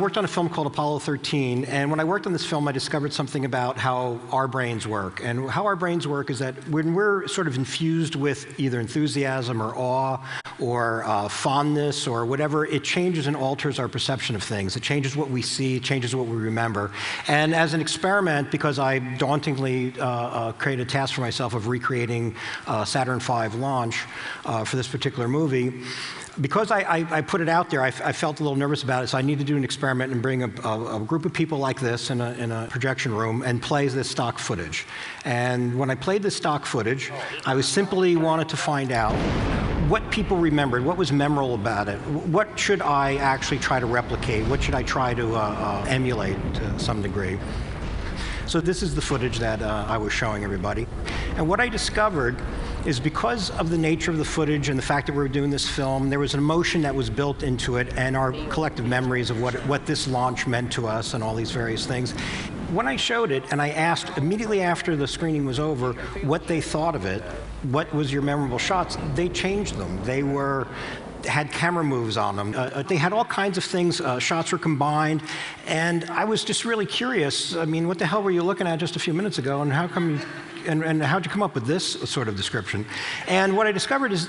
worked on a film called Apollo 13, and when I worked on this film, I discovered something about how our brains work. And how our brains work is that when we're sort of infused with either enthusiasm or awe or uh, fondness or whatever, it changes and alters our perception of things. It changes what we see, changes what we remember. And as an experiment, because I dauntingly uh, uh, created a task for myself of recreating uh, Saturn V launch uh, for this particular movie, because I, I, I, put it out there, I, I, felt a little nervous about it, so I needed to do an experiment and bring a, a, a, group of people like this in a, in a projection room and play this stock footage. And when I played this stock footage, I was simply wanted to find out what people remembered, what was memorable about it, what should I actually try to replicate, what should I try to uh, uh, emulate to some degree. So this is the footage that uh, I was showing everybody. And what I discovered is because of the nature of the footage and the fact that we were doing this film, there was an emotion that was built into it and our collective memories of what, what this launch meant to us and all these various things. When I showed it and I asked immediately after the screening was over what they thought of it, what was your memorable shots, they changed them. They were had camera moves on them. Uh, uh, they had all kinds of things. Uh, shots were combined. And I was just really curious. I mean, what the hell were you looking at just a few minutes ago? And how come you, and, and how'd you come up with this sort of description? And what I discovered is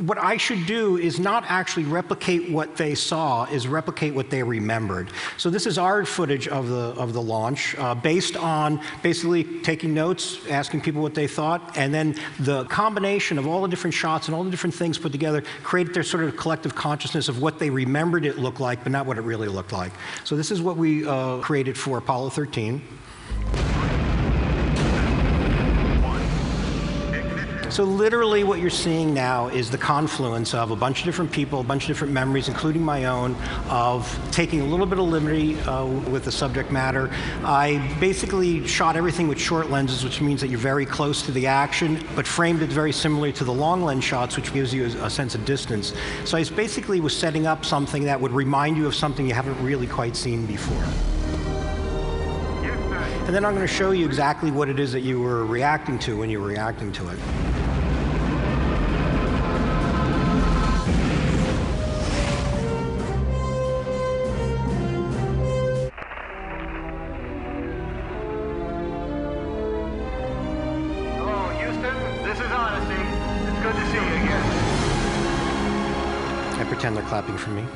what I should do is not actually replicate what they saw, is replicate what they remembered. So this is our footage of the, of the launch, uh, based on basically taking notes, asking people what they thought, and then the combination of all the different shots and all the different things put together created their sort of collective consciousness of what they remembered it looked like, but not what it really looked like. So this is what we uh, created for Apollo 13. So literally what you're seeing now is the confluence of a bunch of different people, a bunch of different memories, including my own, of taking a little bit of liberty uh, with the subject matter. I basically shot everything with short lenses, which means that you're very close to the action, but framed it very similarly to the long lens shots, which gives you a, a sense of distance. So I basically was setting up something that would remind you of something you haven't really quite seen before. And then I'm going to show you exactly what it is that you were reacting to when you were reacting to it. Clapping for me.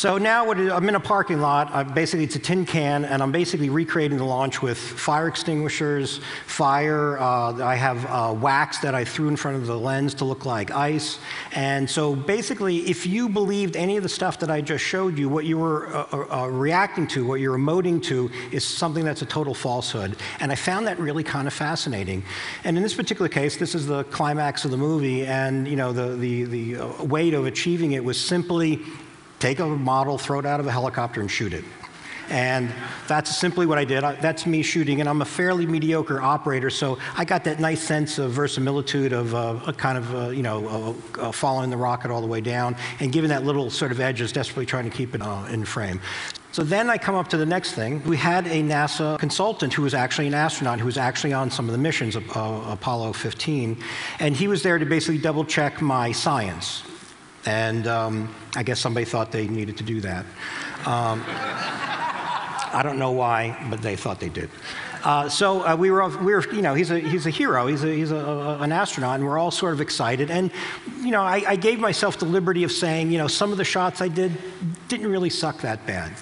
So now I'm in a parking lot. I'm basically, it's a tin can, and I'm basically recreating the launch with fire extinguishers, fire. Uh, I have uh, wax that I threw in front of the lens to look like ice. And so basically, if you believed any of the stuff that I just showed you, what you were uh, uh, uh reacting to, what you're emoting to, is something that's a total falsehood. And I found that really kind of fascinating. And in this particular case, this is the climax of the movie, and you know the the the uh, way of achieving it was simply take a model, throw it out of a helicopter, and shoot it. And that's simply what I did. That's me shooting, and I'm a fairly mediocre operator, so I got that nice sense of verisimilitude of uh, a kind of, uh, you know, uh, following the rocket all the way down, and giving that little sort of edge is desperately trying to keep it uh, in frame. So then I come up to the next thing. We had a NASA consultant who was actually an astronaut who was actually on some of the missions of uh, Apollo 15, and he was there to basically double check my science. And um, I guess somebody thought they needed to do that. Um, I don't know why, but they thought they did. Uh, so uh, we, were, we were, you know, he's a, he's a hero, he's, a, he's a, a, an astronaut, and we're all sort of excited. And, you know, I, I gave myself the liberty of saying, you know, some of the shots I did didn't really suck that bad.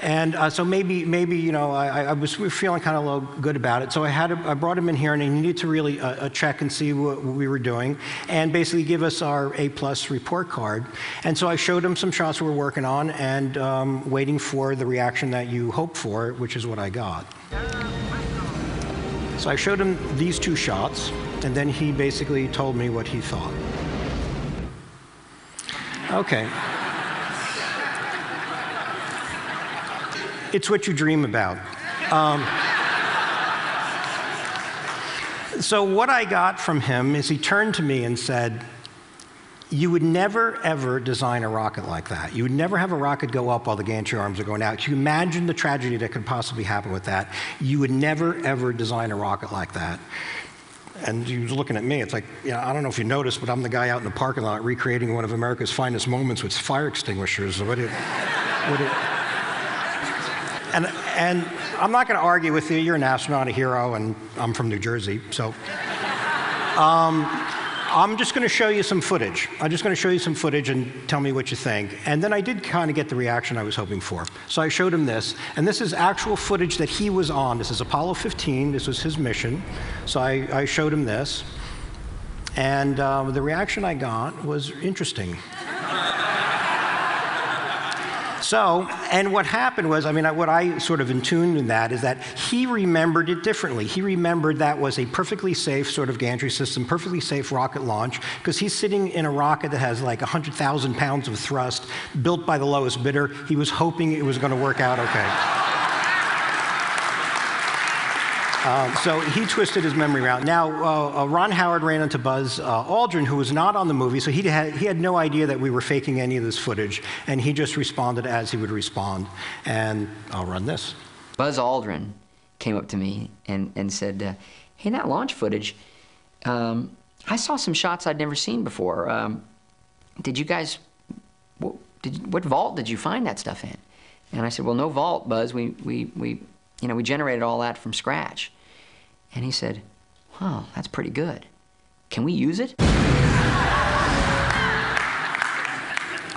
And uh, so maybe, maybe you know, I, I was feeling kind of a little good about it. So I had, I brought him in here, and he needed to really uh, uh, check and see what, what, we were doing, and basically give us our A plus report card. And so I showed him some shots we were working on, and um, waiting for the reaction that you hope for, which is what I got. So I showed him these two shots, and then he basically told me what he thought. Okay. It's what you dream about. Um, so, what I got from him is he turned to me and said, You would never, ever design a rocket like that. You would never have a rocket go up while the gantry arms are going out. Can you imagine the tragedy that could possibly happen with that? You would never, ever design a rocket like that. And he was looking at me. It's like, I don't know if you noticed, but I'm the guy out in the parking lot recreating one of America's finest moments with fire extinguishers. What you, what and, I'm not going to argue with you. You're an astronaut, a hero, and I'm from New Jersey. So um, I'm just going to show you some footage. I'm just going to show you some footage and tell me what you think. And then I did kind of get the reaction I was hoping for. So I showed him this. And this is actual footage that he was on. This is Apollo 15. This was his mission. So I, I showed him this. And uh, the reaction I got was interesting. So, and what happened was, I mean, what I sort of intuned in that is that he remembered it differently. He remembered that was a perfectly safe sort of gantry system, perfectly safe rocket launch, because he's sitting in a rocket that has like 100,000 pounds of thrust, built by the lowest bidder. He was hoping it was going to work out okay. Um, so he twisted his memory around. Now, uh, uh, Ron Howard ran into Buzz uh, Aldrin, who was not on the movie, so he had, he had no idea that we were faking any of this footage, and he just responded as he would respond. And I'll run this. Buzz Aldrin came up to me and, and said, uh, Hey, that launch footage, um, I saw some shots I'd never seen before. Um, did you guys, what, did, what vault did you find that stuff in? And I said, Well, no vault, Buzz. We, we, we, you know, we generated all that from scratch. And he said, Wow, that's pretty good. Can we use it?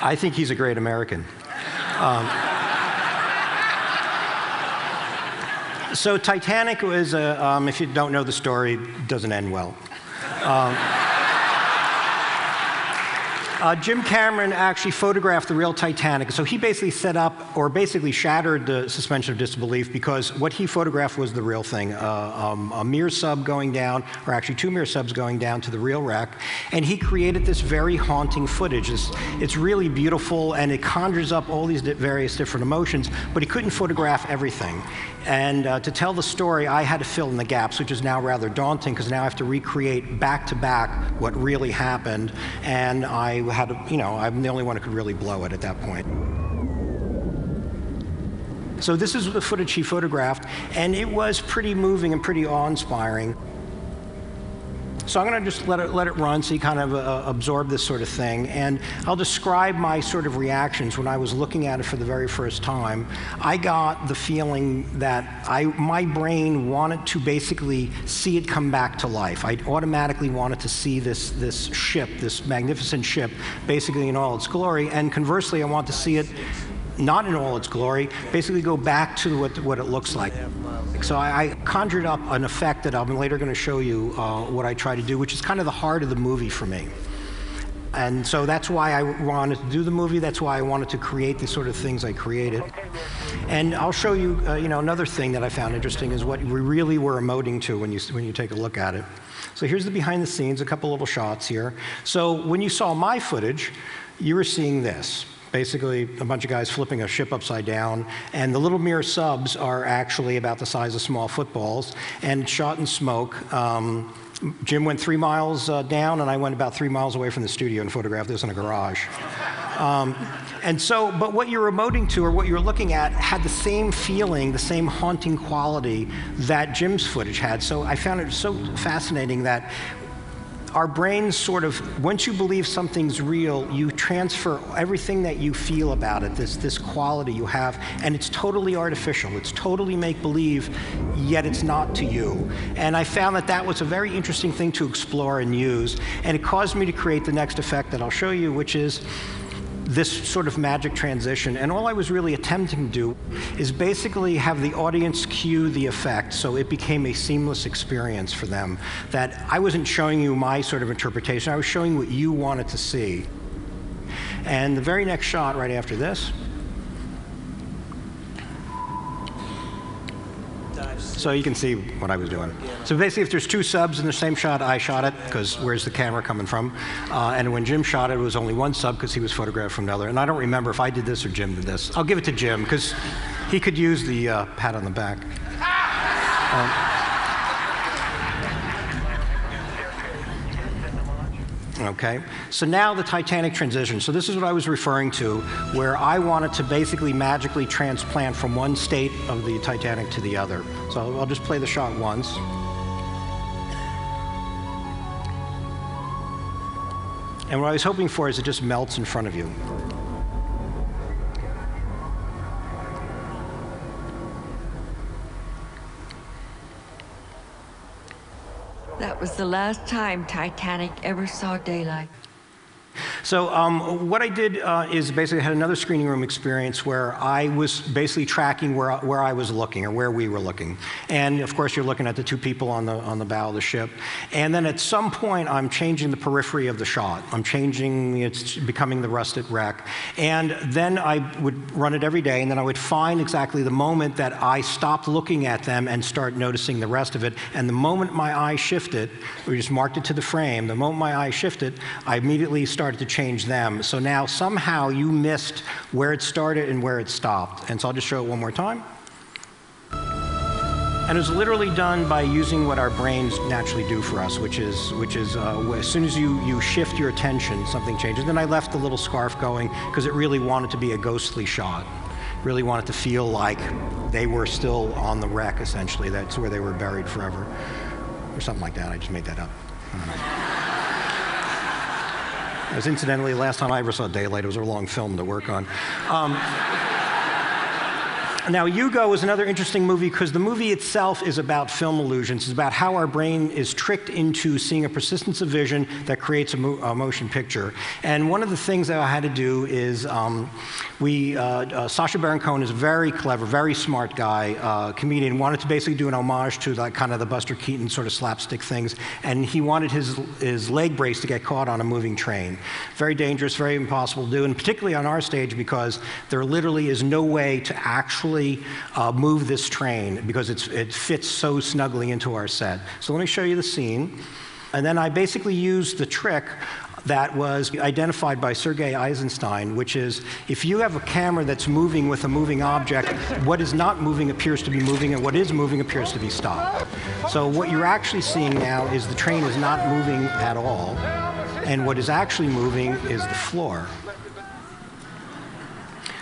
I think he's a great American. Um, so Titanic was, a, um, if you don't know the story, doesn't end well. Um, uh, Jim Cameron actually photographed the real Titanic. So he basically set up, or basically shattered the suspension of disbelief because what he photographed was the real thing uh, um, a Mir sub going down, or actually two Mir subs going down to the real wreck. And he created this very haunting footage. It's, it's really beautiful and it conjures up all these various different emotions, but he couldn't photograph everything. And uh, to tell the story, I had to fill in the gaps, which is now rather daunting because now I have to recreate back to back what really happened. And I had you know, I'm the only one who could really blow it at that point. So this is the footage he photographed, and it was pretty moving and pretty awe-inspiring. So I'm going to just let it, let it run so you kind of uh, absorb this sort of thing. And I'll describe my sort of reactions when I was looking at it for the very first time. I got the feeling that I, my brain wanted to basically see it come back to life. I automatically wanted to see this, this ship, this magnificent ship, basically in all its glory. And conversely, I want to see it not in all its glory, basically go back to what, what it looks like. So I, I conjured up an effect that I'm later going to show you uh, what I try to do, which is kind of the heart of the movie for me. And so that's why I wanted to do the movie. That's why I wanted to create the sort of things I created. And I'll show you, uh, you know, another thing that I found interesting is what we really were emoting to when you, when you take a look at it. So here's the behind the scenes, a couple little shots here. So when you saw my footage, you were seeing this basically a bunch of guys flipping a ship upside down. And the little Mir subs are actually about the size of small footballs and shot in smoke. Um, Jim went three miles uh, down, and I went about three miles away from the studio and photographed this in a garage. Um, and so, but what you're emoting to or what you're looking at had the same feeling, the same haunting quality that Jim's footage had. So I found it so fascinating that our brains sort of, once you believe something's real, you transfer everything that you feel about it, this, this quality you have, and it's totally artificial. It's totally make believe, yet it's not to you. And I found that that was a very interesting thing to explore and use, and it caused me to create the next effect that I'll show you, which is this sort of magic transition. And all I was really attempting to do is basically have the audience cue the effect so it became a seamless experience for them. That I wasn't showing you my sort of interpretation, I was showing what you wanted to see. And the very next shot, right after this, So you can see what I was doing. So basically, if there's two subs in the same shot, I shot it, because where's the camera coming from? Uh, and when Jim shot it, it was only one sub because he was photographed from another. And I don't remember if I did this or Jim did this. I'll give it to Jim, because he could use the uh, pat on the back. Um, Okay, so now the Titanic transition. So this is what I was referring to, where I wanted to basically magically transplant from one state of the Titanic to the other. So I'll just play the shot once. And what I was hoping for is it just melts in front of you. That was the last time Titanic ever saw daylight. So um, what I did uh, is basically had another screening room experience where I was basically tracking where, where I was looking or where we were looking. And of course, you're looking at the two people on the, on the bow of the ship. And then at some point, I'm changing the periphery of the shot. I'm changing, it's becoming the rusted wreck. And then I would run it every day, and then I would find exactly the moment that I stopped looking at them and start noticing the rest of it. And the moment my eye shifted, we just marked it to the frame, the moment my eye shifted, I immediately started to change them. So now somehow you missed where it started and where it stopped. And so I'll just show it one more time. And it was literally done by using what our brains naturally do for us, which is, which is uh, as soon as you, you shift your attention, something changes. Then I left the little scarf going because it really wanted to be a ghostly shot. Really wanted to feel like they were still on the wreck, essentially. That's where they were buried forever. Or something like that. I just made that up. As incidentally, the last time I ever saw daylight, it was a long film to work on. Um, now, Hugo is another interesting movie because the movie itself is about film illusions. It's about how our brain is tricked into seeing a persistence of vision that creates a, mo- a motion picture. And one of the things that I had to do is um, we, uh, uh, Sacha Baron Cohen is a very clever, very smart guy, uh, comedian, wanted to basically do an homage to like kind of the Buster Keaton sort of slapstick things. And he wanted his, his leg brace to get caught on a moving train. Very dangerous, very impossible to do, and particularly on our stage because there literally is no way to actually uh, move this train because it fits so snugly into our set. So let me show you the scene. And then I basically used the trick that was identified by Sergei Eisenstein, which is if you have a camera that's moving with a moving object, what is not moving appears to be moving, and what is moving appears to be stopped. So what you're actually seeing now is the train is not moving at all, and what is actually moving is the floor.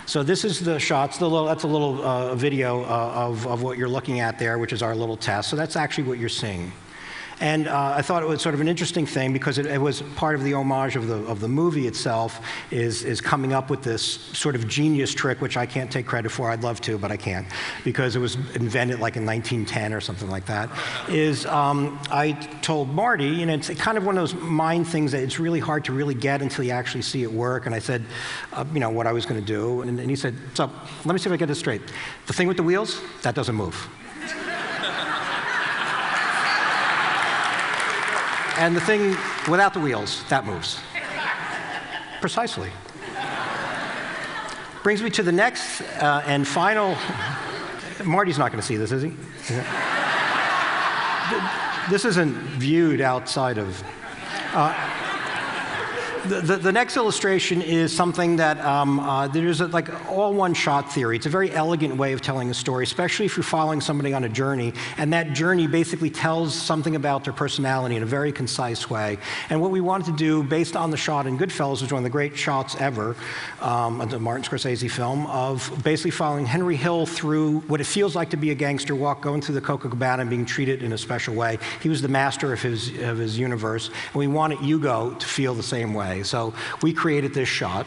So this is the shots. The little, that's a little uh, video uh, of, of what you're looking at there, which is our little test. So that's actually what you're seeing. And uh, I thought it was sort of an interesting thing because it, it, was part of the homage of the, of the movie itself is, is coming up with this sort of genius trick, which I can't take credit for. I'd love to, but I can't because it was invented like in 1910 or something like that. Is um, I told Marty, you know, it's kind of one of those mind things that it's really hard to really get until you actually see it work. And I said, uh, you know, what I was going to do. And, and he said, so let me see if I get this straight. The thing with the wheels, that doesn't move. And the thing without the wheels, that moves. Precisely. Brings me to the next uh, and final. Marty's not going to see this, is he? this isn't viewed outside of. Uh, the, the, next illustration is something that um, uh, there's a, like all one shot theory. It's a very elegant way of telling a story, especially if you're following somebody on a journey. And that journey basically tells something about their personality in a very concise way. And what we wanted to do, based on the shot in Goodfellas, which is one of the great shots ever, um, the Martin Scorsese film, of basically following Henry Hill through what it feels like to be a gangster walk, going through the Copacabana and being treated in a special way. He was the master of his, of his universe. And we wanted Hugo to feel the same way. So we created this shot.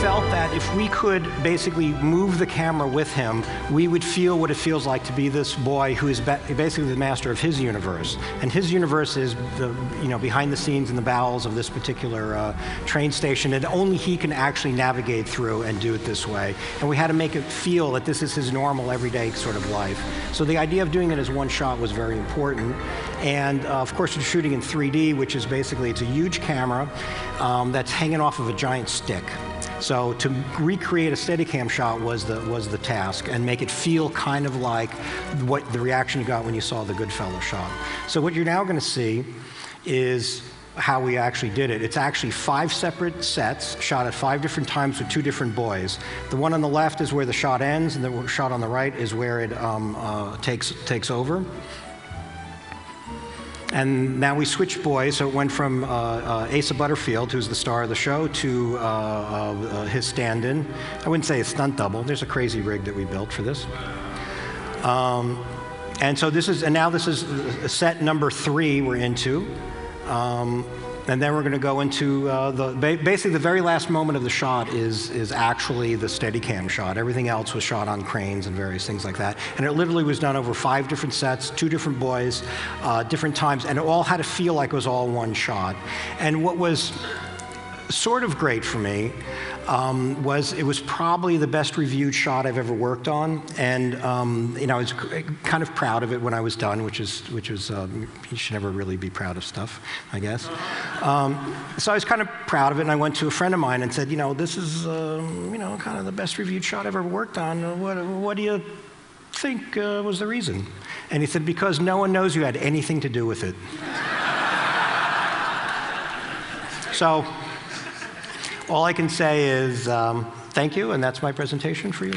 Felt that if we could basically move the camera with him, we would feel what it feels like to be this boy who is basically the master of his universe. And his universe is the, you know, behind the scenes in the bowels of this particular uh, train station, and only he can actually navigate through and do it this way. And we had to make it feel that this is his normal, everyday sort of life. So the idea of doing it as one shot was very important. And uh, of course, we're shooting in 3D, which is basically it's a huge camera um, that's hanging off of a giant stick. So to recreate a Steadicam shot was the was the task, and make it feel kind of like what the reaction you got when you saw the Goodfellas shot. So what you're now going to see is how we actually did it. It's actually five separate sets shot at five different times with two different boys. The one on the left is where the shot ends, and the shot on the right is where it um, uh, takes takes over. And now we switched boys, so it went from uh, uh, Asa Butterfield, who's the star of the show, to uh, uh his stand in. I wouldn't say a stunt double, there's a crazy rig that we built for this. Um, and so this is, and now this is set number three we're into. Um, and then we're going to go into uh, the ba- basically the very last moment of the shot is is actually the Steadicam shot. Everything else was shot on cranes and various things like that. And it literally was done over five different sets, two different boys, uh, different times, and it all had to feel like it was all one shot. And what was sort of great for me um, was it was probably the best reviewed shot I've ever worked on, and um, you know I was kind of proud of it when I was done, which is which was um, you should never really be proud of stuff, I guess. Um, so I was kind of proud of it, and I went to a friend of mine and said, you know, this is um, you know kind of the best reviewed shot I've ever worked on. What what do you think uh, was the reason? And he said, because no one knows you had anything to do with it. so. All I can say is um, thank you, and that's my presentation for you.